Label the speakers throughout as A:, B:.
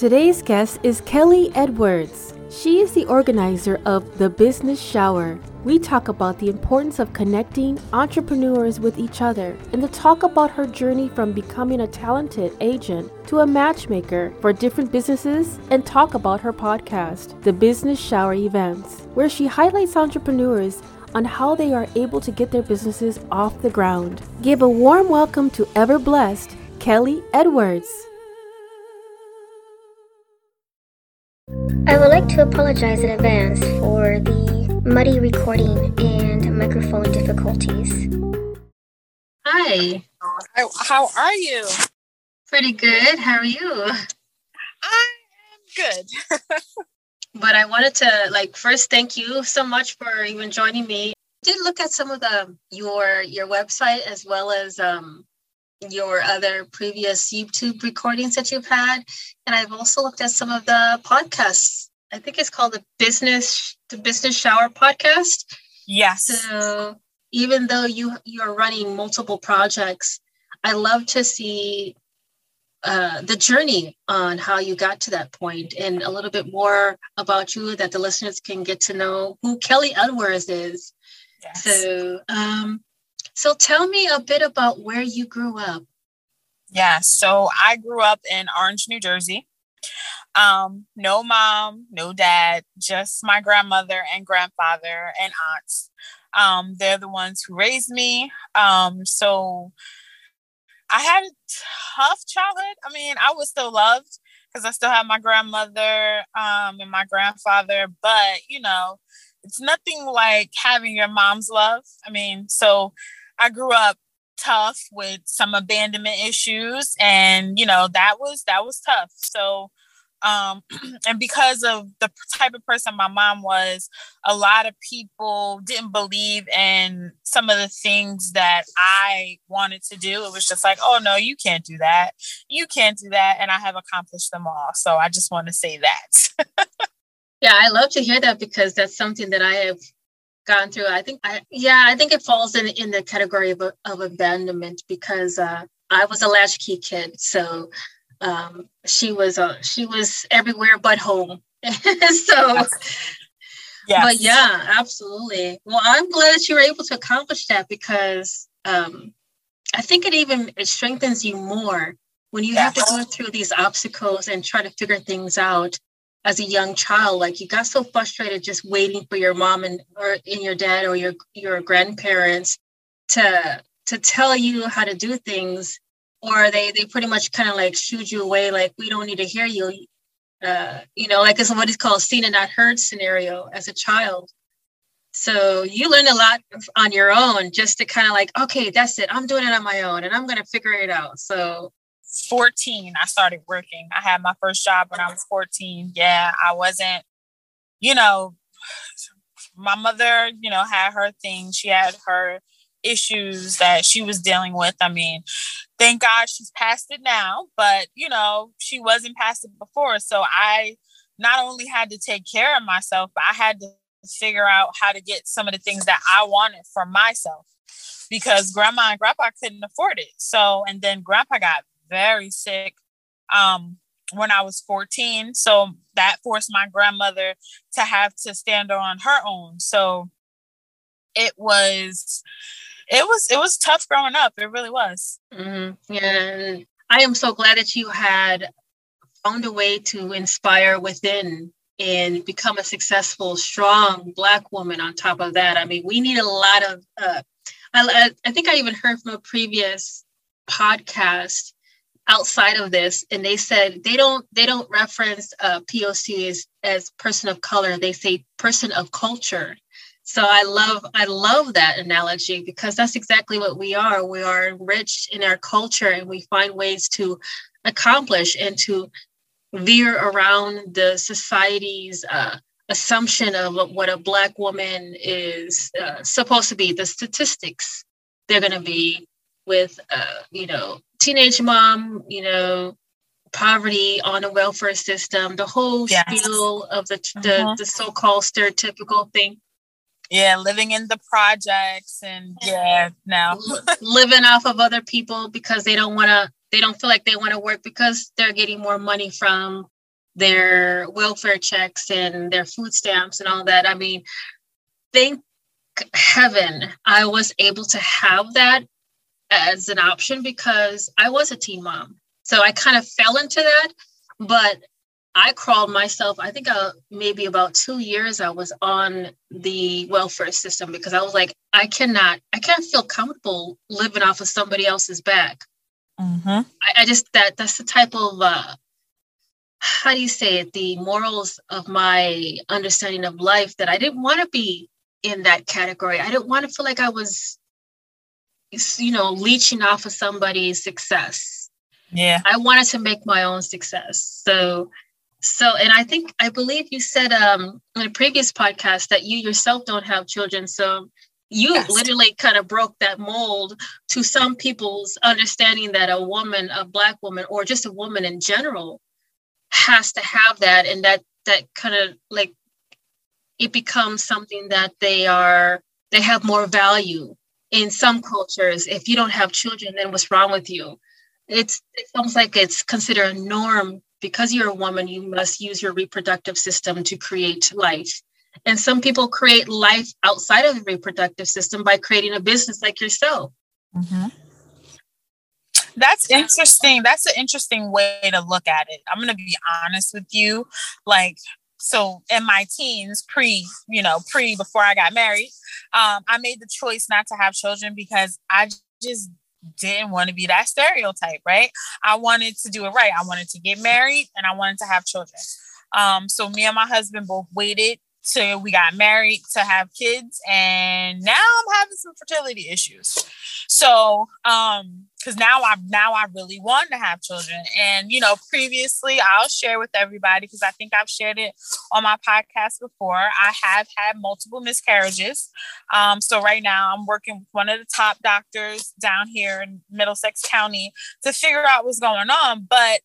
A: Today's guest is Kelly Edwards. She is the organizer of The Business Shower. We talk about the importance of connecting entrepreneurs with each other and to talk about her journey from becoming a talented agent to a matchmaker for different businesses and talk about her podcast, The Business Shower Events, where she highlights entrepreneurs on how they are able to get their businesses off the ground. Give a warm welcome to ever blessed Kelly Edwards.
B: I would like to apologize in advance for the muddy recording and microphone difficulties.
C: Hi.
D: How, how are you?
C: Pretty good. How are you?
D: I am good.
C: but I wanted to like first thank you so much for even joining me. I did look at some of the your your website as well as um your other previous YouTube recordings that you've had. And I've also looked at some of the podcasts. I think it's called the Business the Business Shower podcast.
D: Yes.
C: So even though you you're running multiple projects, I love to see uh, the journey on how you got to that point and a little bit more about you that the listeners can get to know who Kelly Edwards is. Yes. So um, so tell me a bit about where you grew up.
D: Yeah, so I grew up in Orange, New Jersey. Um, no mom, no dad, just my grandmother and grandfather and aunts. Um, they're the ones who raised me. Um, so I had a tough childhood. I mean, I was still loved because I still have my grandmother um, and my grandfather, but you know, it's nothing like having your mom's love. I mean, so I grew up tough with some abandonment issues and you know that was that was tough. So um and because of the type of person my mom was a lot of people didn't believe in some of the things that i wanted to do. It was just like oh no you can't do that. You can't do that. And i have accomplished them all. So i just want to say that.
C: Yeah i love to hear that because that's something that i have gone through. I think, I, yeah, I think it falls in in the category of, of abandonment because uh, I was a latchkey kid, so um, she was uh, she was everywhere but home. so, yes. but yeah, absolutely. Well, I'm glad that you were able to accomplish that because um, I think it even it strengthens you more when you yes. have to go through these obstacles and try to figure things out as a young child like you got so frustrated just waiting for your mom and or in your dad or your your grandparents to to tell you how to do things or they they pretty much kind of like shooed you away like we don't need to hear you uh, you know like it's what is called seen and not heard scenario as a child. So you learn a lot on your own just to kind of like okay that's it. I'm doing it on my own and i'm going to figure it out. So
D: 14, I started working. I had my first job when I was 14. Yeah, I wasn't, you know, my mother, you know, had her thing. She had her issues that she was dealing with. I mean, thank God she's past it now, but, you know, she wasn't past it before. So I not only had to take care of myself, but I had to figure out how to get some of the things that I wanted for myself because grandma and grandpa couldn't afford it. So, and then grandpa got very sick um, when I was 14. So that forced my grandmother to have to stand on her own. So it was it was it was tough growing up. It really was.
C: Mm-hmm. Yeah, I am so glad that you had found a way to inspire within and become a successful, strong Black woman. On top of that, I mean, we need a lot of. Uh, I, I think I even heard from a previous podcast outside of this and they said they don't they don't reference uh, poc as, as person of color. They say person of culture. So i love i love that analogy because that's exactly what we are. We are enriched in our culture and we find ways to accomplish and to veer around the society's uh, assumption of what a black woman is uh, supposed to be the statistics they're going to be with uh, you know teenage mom you know poverty on a welfare system the whole yes. spiel of the the, uh-huh. the so-called stereotypical thing
D: yeah living in the projects and yeah now
C: living off of other people because they don't want to they don't feel like they want to work because they're getting more money from their welfare checks and their food stamps and all that. I mean, thank heaven I was able to have that as an option because I was a teen mom. So I kind of fell into that, but I crawled myself. I think uh, maybe about two years I was on the welfare system because I was like, I cannot, I can't feel comfortable living off of somebody else's back. Mm-hmm. I, I, just that that's the type of uh, how do you say it? The morals of my understanding of life that I didn't want to be in that category. I didn't want to feel like I was, you know, leeching off of somebody's success.
D: Yeah,
C: I wanted to make my own success. So so, and I think, I believe you said um, in a previous podcast that you yourself don't have children. So, you yes. literally kind of broke that mold to some people's understanding that a woman, a Black woman, or just a woman in general has to have that. And that, that kind of like, it becomes something that they are, they have more value in some cultures. If you don't have children, then what's wrong with you? It's, it's almost like it's considered a norm because you're a woman, you must use your reproductive system to create life. And some people create life outside of the reproductive system by creating a business like yourself. Mm-hmm.
D: That's interesting. That's an interesting way to look at it. I'm going to be honest with you. Like, so in my teens, pre, you know, pre before I got married, um, I made the choice not to have children because I just didn't want to be that stereotype, right? I wanted to do it right. I wanted to get married and I wanted to have children. Um, so me and my husband both waited till we got married to have kids, and now I'm having some fertility issues. So, um, because now I now I really want to have children. And you know, previously I'll share with everybody because I think I've shared it on my podcast before. I have had multiple miscarriages. Um, so right now I'm working with one of the top doctors down here in Middlesex County to figure out what's going on. But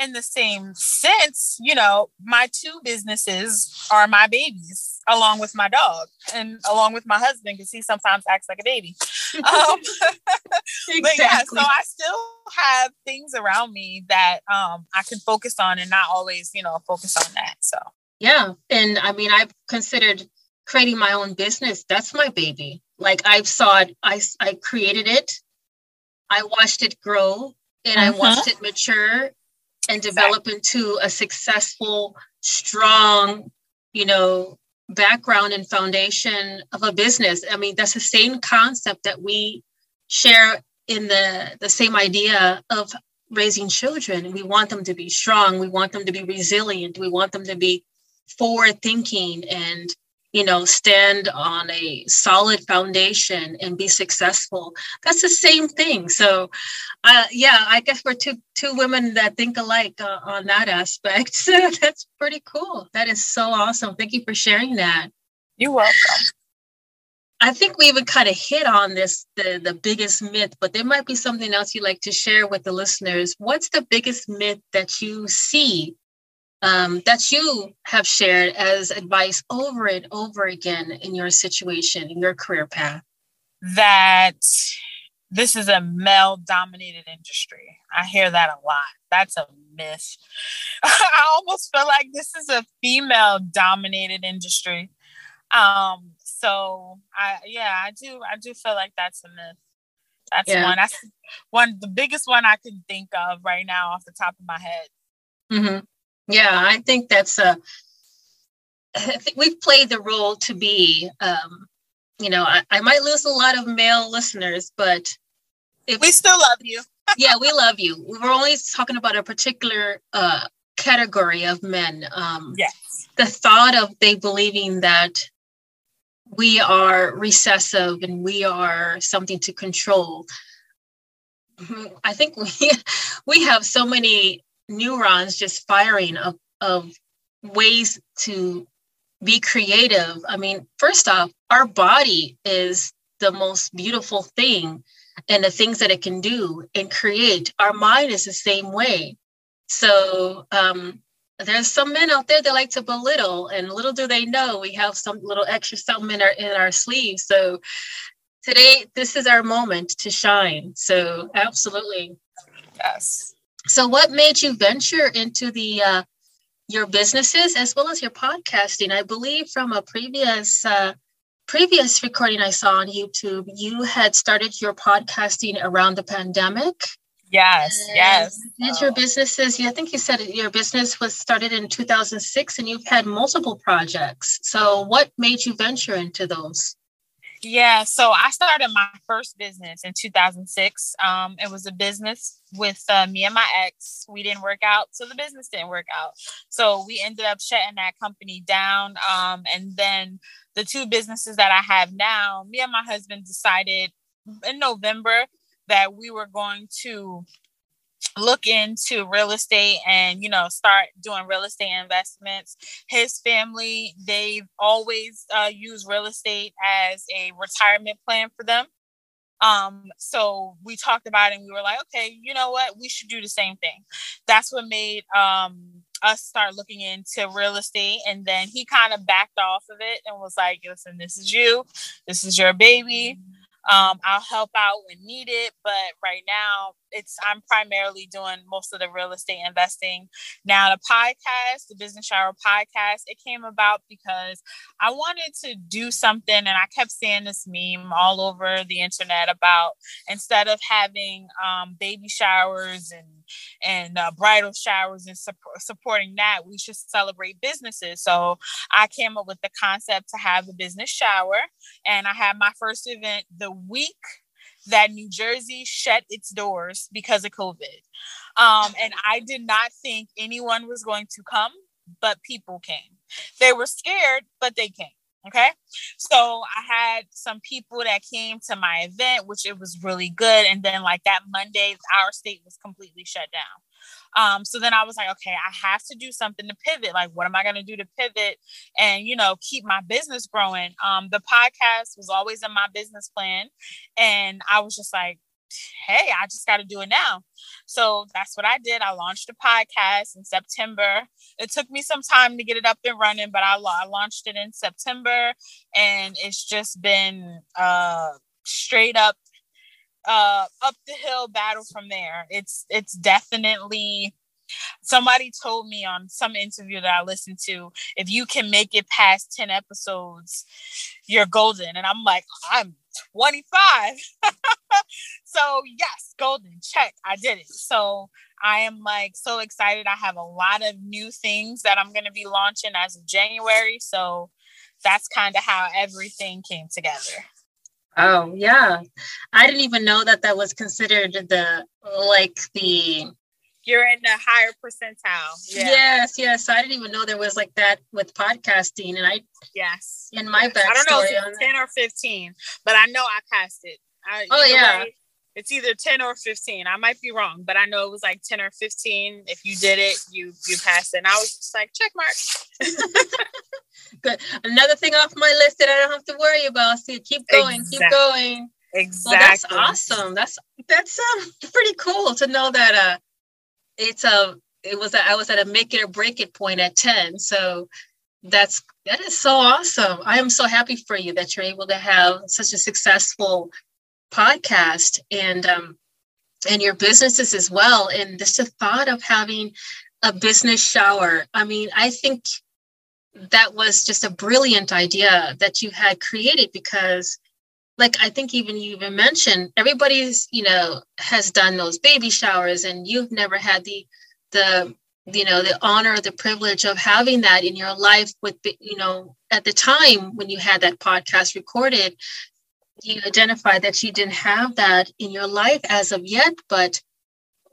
D: in the same sense, you know, my two businesses are my babies, along with my dog and along with my husband, because he sometimes acts like a baby. Um, exactly. But yeah, so I still have things around me that um, I can focus on and not always, you know, focus on that. So,
C: yeah. And I mean, I've considered creating my own business. That's my baby. Like I've saw it, I, I created it, I watched it grow and uh-huh. I watched it mature and develop into a successful, strong, you know, background and foundation of a business. I mean, that's the same concept that we share in the the same idea of raising children. We want them to be strong. We want them to be resilient. We want them to be forward thinking and you know stand on a solid foundation and be successful. That's the same thing. So uh, yeah i guess we're two two women that think alike uh, on that aspect. So that's pretty cool. That is so awesome. Thank you for sharing that.
D: You're welcome.
C: I think we even kind of hit on this the, the biggest myth, but there might be something else you'd like to share with the listeners. What's the biggest myth that you see um, that you have shared as advice over and over again in your situation, in your career path?
D: That this is a male dominated industry. I hear that a lot. That's a myth. I almost feel like this is a female dominated industry. Um, so I yeah, I do I do feel like that's a myth. That's yeah. one. That's one the biggest one I can think of right now off the top of my head.
C: Mm-hmm. Yeah, I think that's a. I think we've played the role to be. Um, you know, I, I might lose a lot of male listeners, but
D: if, we still love you.
C: yeah, we love you. We're only talking about a particular uh, category of men. Um,
D: yes.
C: The thought of they believing that we are recessive and we are something to control. I think we we have so many neurons just firing of, of ways to be creative. I mean, first off, our body is the most beautiful thing and the things that it can do and create. Our mind is the same way. So um, there's some men out there that like to belittle, and little do they know we have some little extra something in our in our sleeves. So today, this is our moment to shine. So absolutely,
D: yes.
C: So, what made you venture into the uh, your businesses as well as your podcasting. I believe from a previous uh, previous recording I saw on YouTube, you had started your podcasting around the pandemic.
D: Yes, and yes.
C: Did your businesses? Yeah? I think you said your business was started in 2006, and you've had multiple projects. So, what made you venture into those?
D: Yeah, so I started my first business in 2006. Um, it was a business with uh, me and my ex. We didn't work out, so the business didn't work out. So we ended up shutting that company down. Um, and then the two businesses that I have now, me and my husband decided in November that we were going to look into real estate and you know start doing real estate investments. His family they've always uh, used real estate as a retirement plan for them. Um so we talked about it and we were like okay you know what? We should do the same thing. That's what made um us start looking into real estate and then he kind of backed off of it and was like listen this is you. This is your baby um, I'll help out when needed, but right now it's I'm primarily doing most of the real estate investing. Now the podcast, the Business Shower podcast, it came about because I wanted to do something, and I kept seeing this meme all over the internet about instead of having um, baby showers and and uh, bridal showers and su- supporting that, we should celebrate businesses. So I came up with the concept to have a business shower, and I had my first event the week that New Jersey shut its doors because of COVID. Um, and I did not think anyone was going to come, but people came. They were scared, but they came. Okay. So I had some people that came to my event, which it was really good. And then, like that Monday, our state was completely shut down. Um, so then I was like, okay, I have to do something to pivot. Like, what am I going to do to pivot and, you know, keep my business growing? Um, the podcast was always in my business plan. And I was just like, hey, I just got to do it now. So that's what I did. I launched a podcast in September. It took me some time to get it up and running, but I, I launched it in September and it's just been uh, straight up uh up the hill battle from there. It's it's definitely somebody told me on some interview that I listened to, if you can make it past 10 episodes, you're golden. And I'm like, I'm 25. so yes, golden check. I did it. So I am like so excited. I have a lot of new things that I'm going to be launching as of January. So that's kind of how everything came together.
C: Oh yeah, I didn't even know that that was considered the like the.
D: You're in the higher percentile.
C: Yeah. Yes, yes. I didn't even know there was like that with podcasting, and I
D: yes
C: in my
D: yes. I don't know if it's ten or fifteen, but I know I passed it. I,
C: oh yeah.
D: Way, it's either 10 or 15 i might be wrong but i know it was like 10 or 15 if you did it you you passed it. And i was just like check mark
C: good. Another thing off my list that i don't have to worry about. See keep going exactly. keep going.
D: Exactly well, that's
C: awesome. That's that's um pretty cool to know that uh it's a it was a, I was at a make it or break it point at 10 so that's that is so awesome. I am so happy for you that you're able to have such a successful podcast and um, and your businesses as well. And just the thought of having a business shower. I mean, I think that was just a brilliant idea that you had created because like i think even you even mentioned everybody's you know has done those baby showers and you've never had the the you know the honor the privilege of having that in your life with you know at the time when you had that podcast recorded you identified that you didn't have that in your life as of yet, but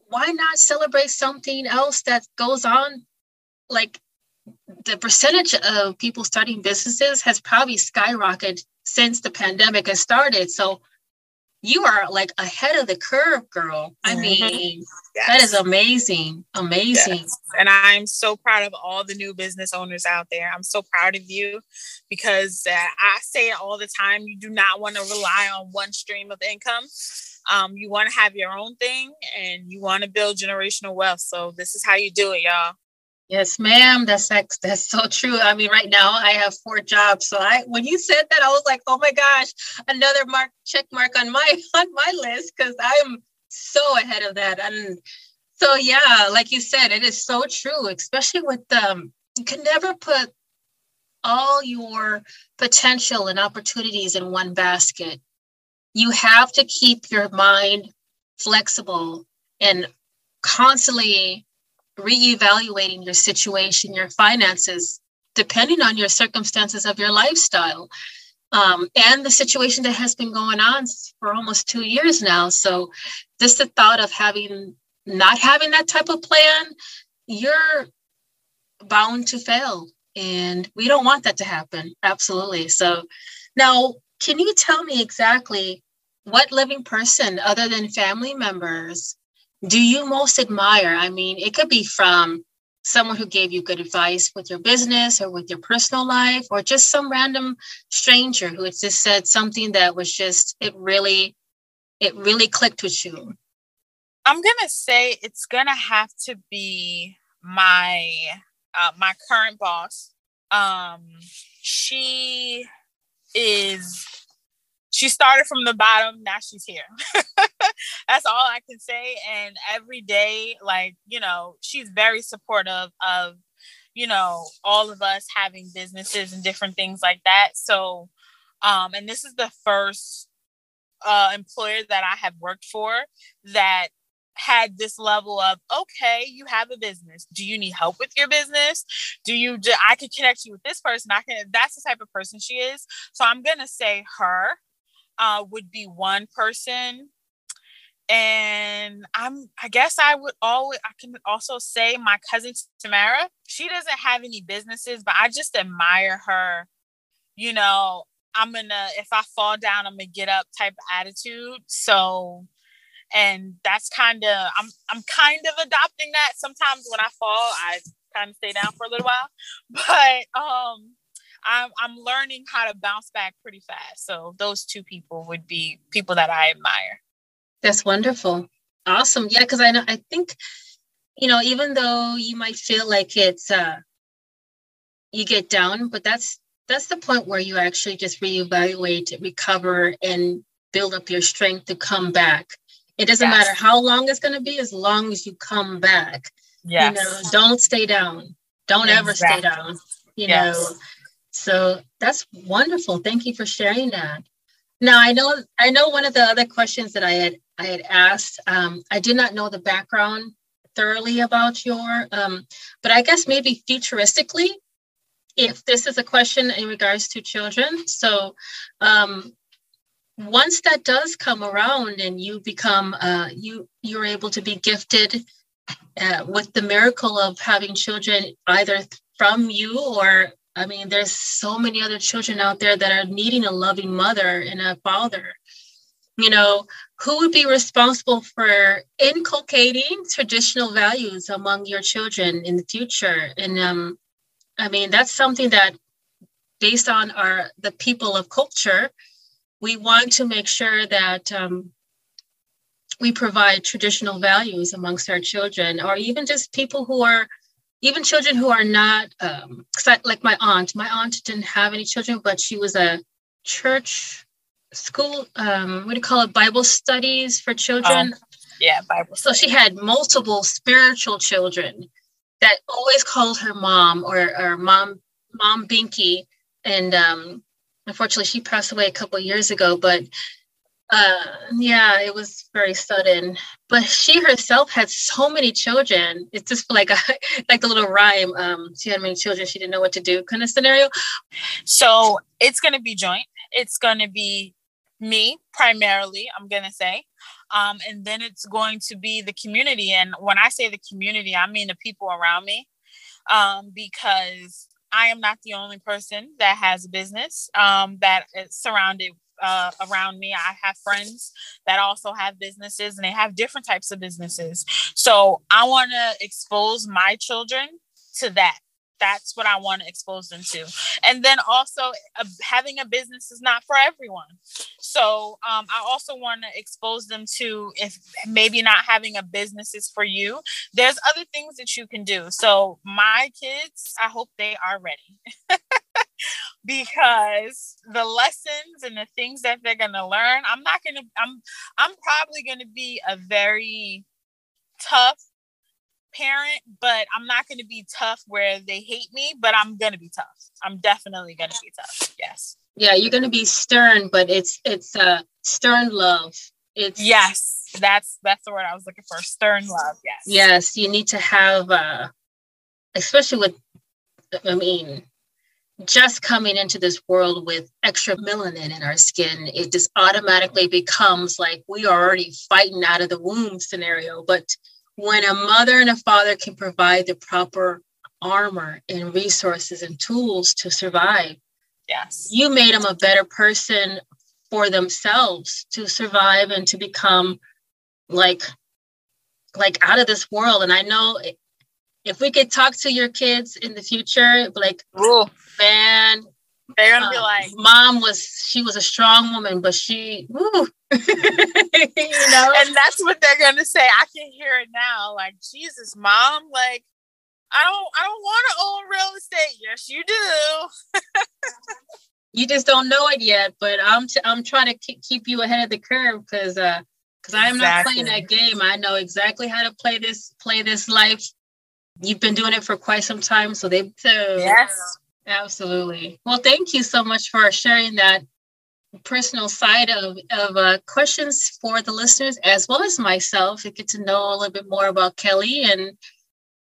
C: why not celebrate something else that goes on? Like the percentage of people starting businesses has probably skyrocketed since the pandemic has started. So you are like ahead of the curve, girl. I mm-hmm. mean, yes. that is amazing. Amazing. Yes.
D: And I'm so proud of all the new business owners out there. I'm so proud of you because uh, I say it all the time. You do not want to rely on one stream of income. Um, you want to have your own thing and you want to build generational wealth. So this is how you do it, y'all.
C: Yes, ma'am. That's that's so true. I mean, right now I have four jobs. So I when you said that, I was like, oh my gosh, another mark check mark on my on my list because I'm so ahead of that. And So yeah, like you said, it is so true, especially with um you can never put all your potential and opportunities in one basket. You have to keep your mind flexible and constantly reevaluating your situation, your finances, depending on your circumstances of your lifestyle um, and the situation that has been going on for almost two years now. So, just the thought of having not having that type of plan, you're bound to fail. And we don't want that to happen. Absolutely. So, now, can you tell me exactly what living person, other than family members, do you most admire? I mean, it could be from someone who gave you good advice with your business or with your personal life, or just some random stranger who just said something that was just, it really, it really clicked with you.
D: I'm gonna say it's gonna have to be my uh, my current boss. Um, she is she started from the bottom now she's here. That's all i can say. And every day like you know she's very supportive of you know all of us having businesses and different things like that. So um and this is the first uh employer that i have worked for that had this level of okay you have a business. Do you need help with your business? Do you do, i can connect you with this person. I can that's the type of person she is. So i'm gonna say her uh, would be one person. And i'm i guess i would always i can also say my cousin tamara she doesn't have any businesses but i just admire her. You know i'm gonna if i fall down i'm gonna get up type of attitude. So and that's kind of i'm i'm kind of adopting that. Sometimes when i fall i kind of stay down for a little while. But um I'm I'm learning how to bounce back pretty fast. So those two people would be people that I admire.
C: That's wonderful. Awesome. Yeah, because I know I think, you know, even though you might feel like it's uh you get down, but that's that's the point where you actually just reevaluate, recover, and build up your strength to come back. It doesn't yes. matter how long it's gonna be, as long as you come back. Yes. You know, don't stay down. Don't exactly. ever stay down. You yes. know, so that's wonderful. Thank you for sharing that. Now I know I know one of the other questions that I had I had asked. Um, I did not know the background thoroughly about your, um, but I guess maybe futuristically, if this is a question in regards to children. So um, once that does come around and you become uh, you you're able to be gifted uh, with the miracle of having children either from you or I mean, there's so many other children out there that are needing a loving mother and a father. You know, who would be responsible for inculcating traditional values among your children in the future? And um, I mean, that's something that, based on our the people of culture, we want to make sure that um, we provide traditional values amongst our children, or even just people who are even children who are not um I, like my aunt my aunt didn't have any children but she was a church school um what do you call it bible studies for children. Um,
D: yeah bible
C: so she had multiple spiritual children that always called her mom or, or mom mom binky. And um unfortunately she passed away a couple years ago but uh yeah it was very sudden. But she herself had so many children. It's just like a like the little rhyme um she had many children she didn't know what to do kind of scenario.
D: So it's going to be joint. It's going to be me primarily i'm to say. Um and then it's going to be the community. And when i say the community i mean the people around me. Um because I am not the only person that has a business um, that is surrounded uh, around me. I have friends that also have businesses and they have different types of businesses. So I want to expose my children to that. That's what I want to expose them to. And then also, uh, having a business is not for everyone. So um, I also want to expose them to if maybe not having a business is for you, there's other things that you can do. So my kids, I hope they are ready. because the lessons and the things that they're going to learn i'm not going to i'm i'm probably going to be a very tough parent, but I'm not going to be tough where they hate me, but I'm going to be tough. I'm definitely going to be tough. Yes.
C: Yeah, you're going to be stern, but it's it's a uh, stern love. It's
D: Yes. That's that's the word I was looking for. Stern love. Yes.
C: Yes, you need to have uh especially with I mean just coming into this world with extra melanin in our skin, it just automatically becomes like we are already fighting out of the womb scenario. But when a mother and a father can provide the proper armor and resources and tools to survive,
D: yes,
C: you made them a better person for themselves to survive and to become like like out of this world. And I know if we could talk to your kids in the future, like,
D: Ooh.
C: man,
D: they're gonna uh, be like,
C: mom was she was a strong woman, but she, you
D: know, and that's what they're gonna say. I can hear it now. Like, Jesus, mom, like, I don't, I don't want to own real estate. Yes, you do.
C: you just don't know it yet, but I'm, t- I'm trying to k- keep you ahead of the curve because, uh, because I'm not playing that game. I know exactly how to play this, play this life you've been doing it for quite some time. So they so
D: yes,
C: absolutely. Well, thank you so much for sharing that personal side of of uh, questions for the listeners as well as myself to get to know a little bit more about Kelly and.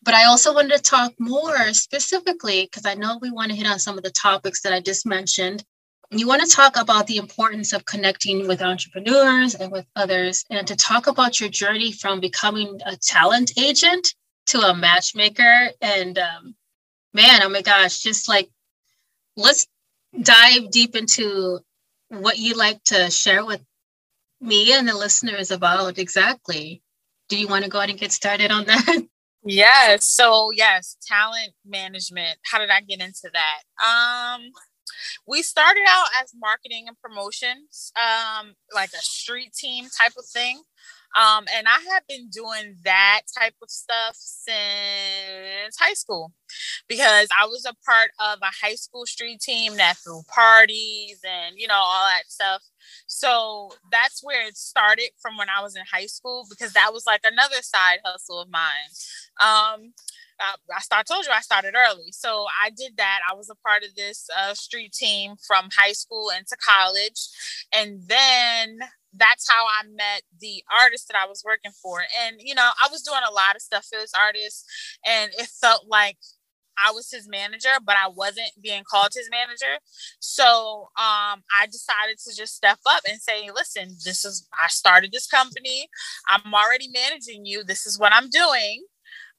C: But I also wanted to talk more specifically because I know we want to hit on some of the topics that I just mentioned. You want to talk about the importance of connecting with entrepreneurs and with others, and to talk about your journey from becoming a talent agent to a matchmaker and um, man oh my gosh just like let's dive deep into what you like to share with me and the listeners about exactly. Do you want to go ahead and get started on that?
D: Yes so yes talent management how did i get into that? Um we started out as marketing and promotions um like a street team type of thing um, and I have been doing that type of stuff since high school because I was a part of a high school street team that threw parties and, you know, all that stuff. So that's where it started from when I was in high school because that was like another side hustle of mine. Um, I, I told you I started early. So I did that. I was a part of this uh, street team from high school into college. And then that's how I met the artist that I was working for. And, you know, I was doing a lot of stuff for this artist, and it felt like I was his manager, but I wasn't being called his manager. So um, I decided to just step up and say, listen, this is, I started this company. I'm already managing you. This is what I'm doing.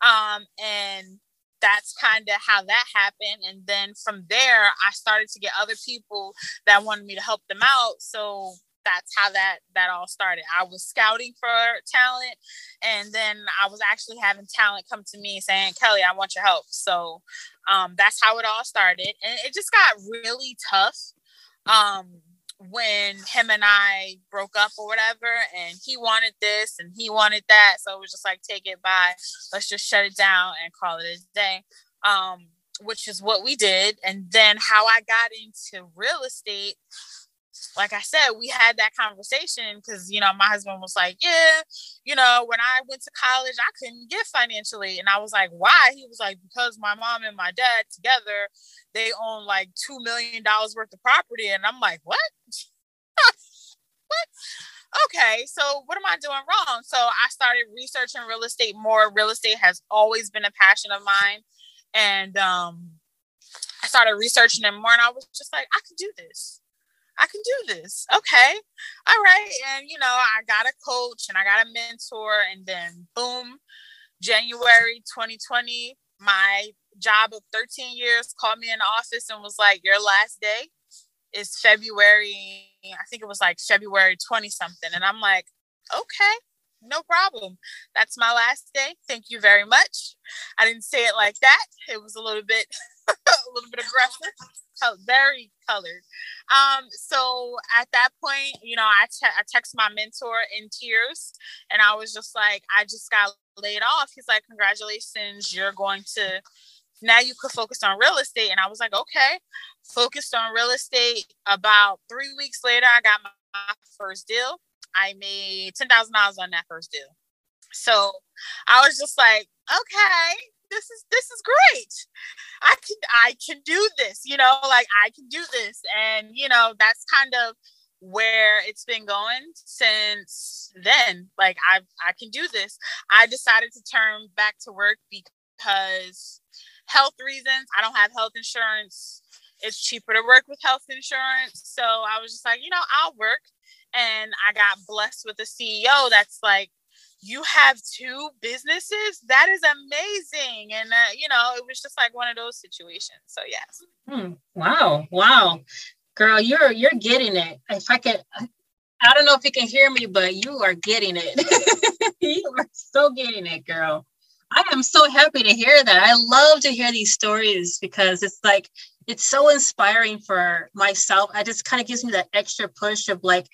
D: Um, and that's kind of how that happened. And then from there, I started to get other people that wanted me to help them out. So that's how that that all started. I was scouting for talent, and then I was actually having talent come to me saying, "Kelly, I want your help." So um, that's how it all started, and it just got really tough um, when him and I broke up or whatever, and he wanted this and he wanted that. So it was just like, take it by. Let's just shut it down and call it a day. Um, which is what we did. And then how I got into real estate like I said, we had that conversation because, you know, my husband was like, Yeah, you know, when I went to college, I couldn't get financially. And I was like, Why? He was like, Because my mom and my dad together, they own like $2 million worth of property. And I'm like, What? what? Okay, so what am I doing wrong? So I started researching real estate more. Real estate has always been a passion of mine. And um, I started researching it more, and I was just like, I could do this I can do this. Okay. All right. And, you know, I got a coach and I got a mentor. And then, boom, January 2020, my job of 13 years called me in the office and was like, Your last day is February. I think it was like February 20 something. And I'm like, Okay, no problem. That's my last day. Thank you very much. I didn't say it like that. It was a little bit, a little bit aggressive, very colored. Um, so at that point, you know, I, te- I text my mentor in tears, and I was just like, I just got laid off. He's like, congratulations, you're going to now you could focus on real estate. And I was like, okay, focused on real estate. About three weeks later, I got my first deal. I made ten thousand dollars on that first deal. So I was just like, okay, this is this is great. I can I can do this, you know, like I can do this. And you know, that's kind of where it's been going since then. Like I I can do this. I decided to turn back to work because health reasons. I don't have health insurance. It's cheaper to work with health insurance. So I was just like, you know, I'll work. And I got blessed with a CEO that's like, you have two businesses? That is amazing and uh, you know it was just like one of those situations so yes.
C: Hmm. wow wow. Girl you're you're getting it. If i could i don't know if you can hear me but you are getting it. You are so getting it girl. I am so happy to hear that. I love to hear these stories because it's like it's so inspiring for myself. I just kind of gives me that extra push of like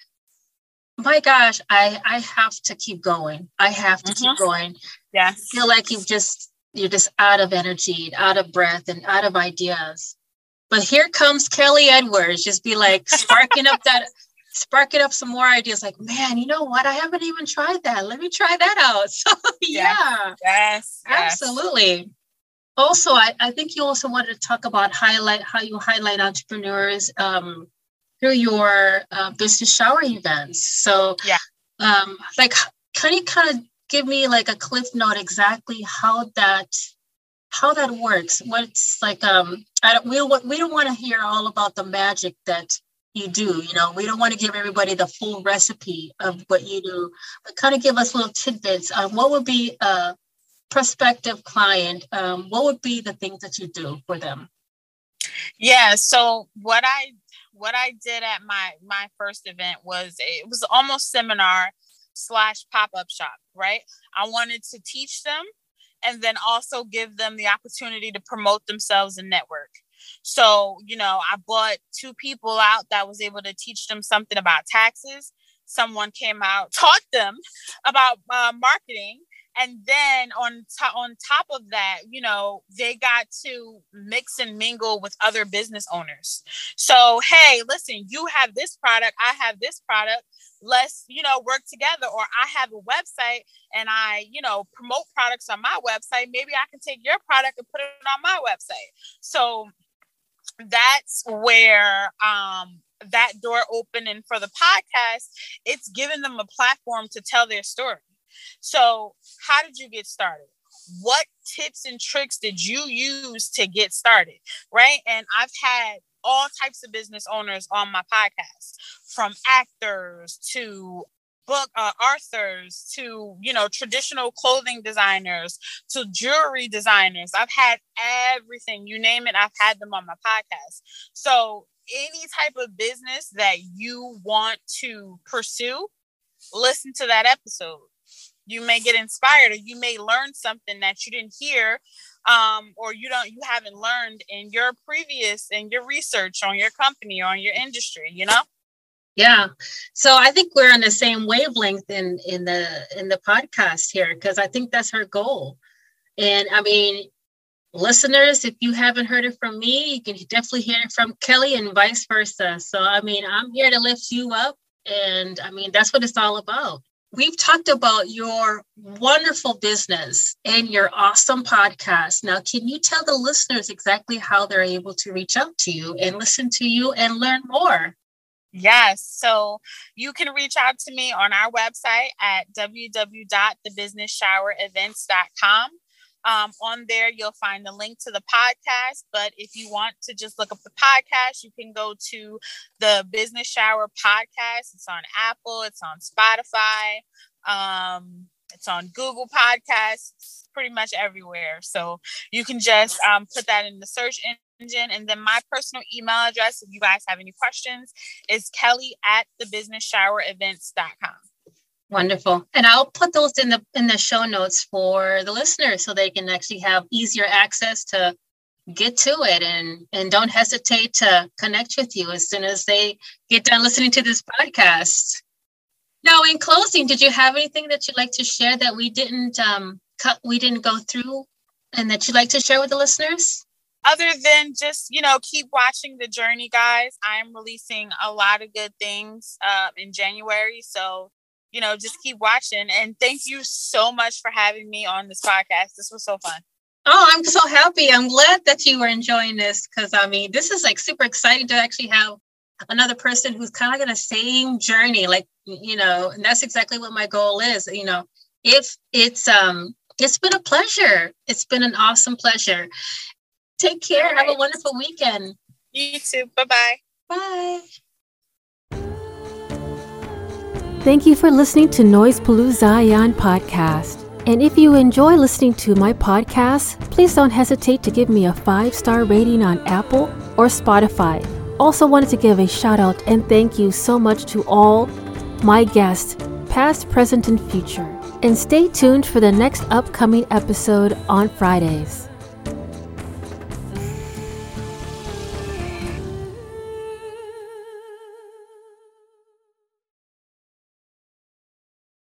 C: my gosh, I I have to keep going. I have to mm-hmm. keep going.
D: Yeah.
C: feel like you've just you're just out of energy, out of breath, and out of ideas. But here comes Kelly Edwards, just be like sparking up that sparking up some more ideas like man you know what i haven't even tried that let me try that out so yeah
D: yes, yes.
C: absolutely also I, I think you also wanted to talk about highlight how you highlight entrepreneurs um, through your uh, business shower events. So
D: yeah,
C: um, like can you kind of give me like a cliff note exactly how that how that works? What's like um I don't we we don't want to hear all about the magic that you do. You know, we don't want to give everybody the full recipe of what you do, but kind of give us little tidbits on what would be a prospective client. Um, what would be the things that you do for them?
D: Yeah. So what I what I did at my my first event was it was almost seminar slash pop-up shop, right? I wanted to teach them and then also give them the opportunity to promote themselves and network. So, you know, I bought two people out that was able to teach them something about taxes. Someone came out, taught them about uh, marketing, and then on top on top of that you know they got to mix and mingle with other business owners. So hey listen you have this product i have this product. Let's you know work together. Or i have a website and i you know promote products on my website. Maybe i can take your product and put it on my website. So that's where um that door opening for the podcast it's giving them a platform to tell their story so, how did you get started? What tips and tricks did you use to get started? Right. And I've had all types of business owners on my podcast from actors to book uh, authors to you know traditional clothing designers to jewelry designers i've had everything you name it i've had them on my podcast so any type of business that you want to pursue listen to that episode you may get inspired or you may learn something that you didn't hear um, or you don't you haven't learned in your previous in your research on your company or on your industry you know?
C: Yeah. So i think we're on the same wavelength in in the in the podcast here because i think that's her goal. And i mean listeners if you haven't heard it from me you can definitely hear it from kelly and vice versa. So i mean i'm here to lift you up and i mean that's what it's all about We've talked about your wonderful business and your awesome podcast. Now, can you tell the listeners exactly how they're able to reach out to you and listen to you and learn more?
D: Yes. So you can reach out to me on our website at www.thebusinessshowerevents.com. Um, on there, you'll find the link to the podcast. But if you want to just look up the podcast, you can go to the Business Shower podcast. It's on Apple, it's on Spotify, um, it's on Google Podcasts, pretty much everywhere. So you can just um, put that in the search engine. And then my personal email address, if you guys have any questions, is kelly at thebusinessshowerevents.com.
C: Wonderful. And I'll put those in the in the show notes for the listeners so they can actually have easier access to get to it and and don't hesitate to connect with you as soon as they get done listening to this podcast. Now, in closing, did you have anything that you'd like to share that we didn't um cut we didn't go through and that you'd like to share with the listeners?
D: Other than just, you know, keep watching the journey, guys. I'm releasing a lot of good things uh, in January. So you know, just keep watching. And thank you so much for having me on this podcast. This was so fun.
C: Oh, I'm so happy. I'm glad that you were enjoying this because I mean, this is like super exciting to actually have another person who's kind of in the same journey. Like, you know, and that's exactly what my goal is. You know, if it's um it's been a pleasure. It's been an awesome pleasure. Take care. Right. Have a wonderful weekend.
D: You too. Bye-bye.
C: Bye.
A: Thank you for listening to Noise Palooza Zion podcast. And if you enjoy listening to my podcast, please don't hesitate to give me a five star rating on Apple or Spotify. Also, wanted to give a shout out and thank you so much to all my guests, past, present, and future. And stay tuned for the next upcoming episode on Fridays.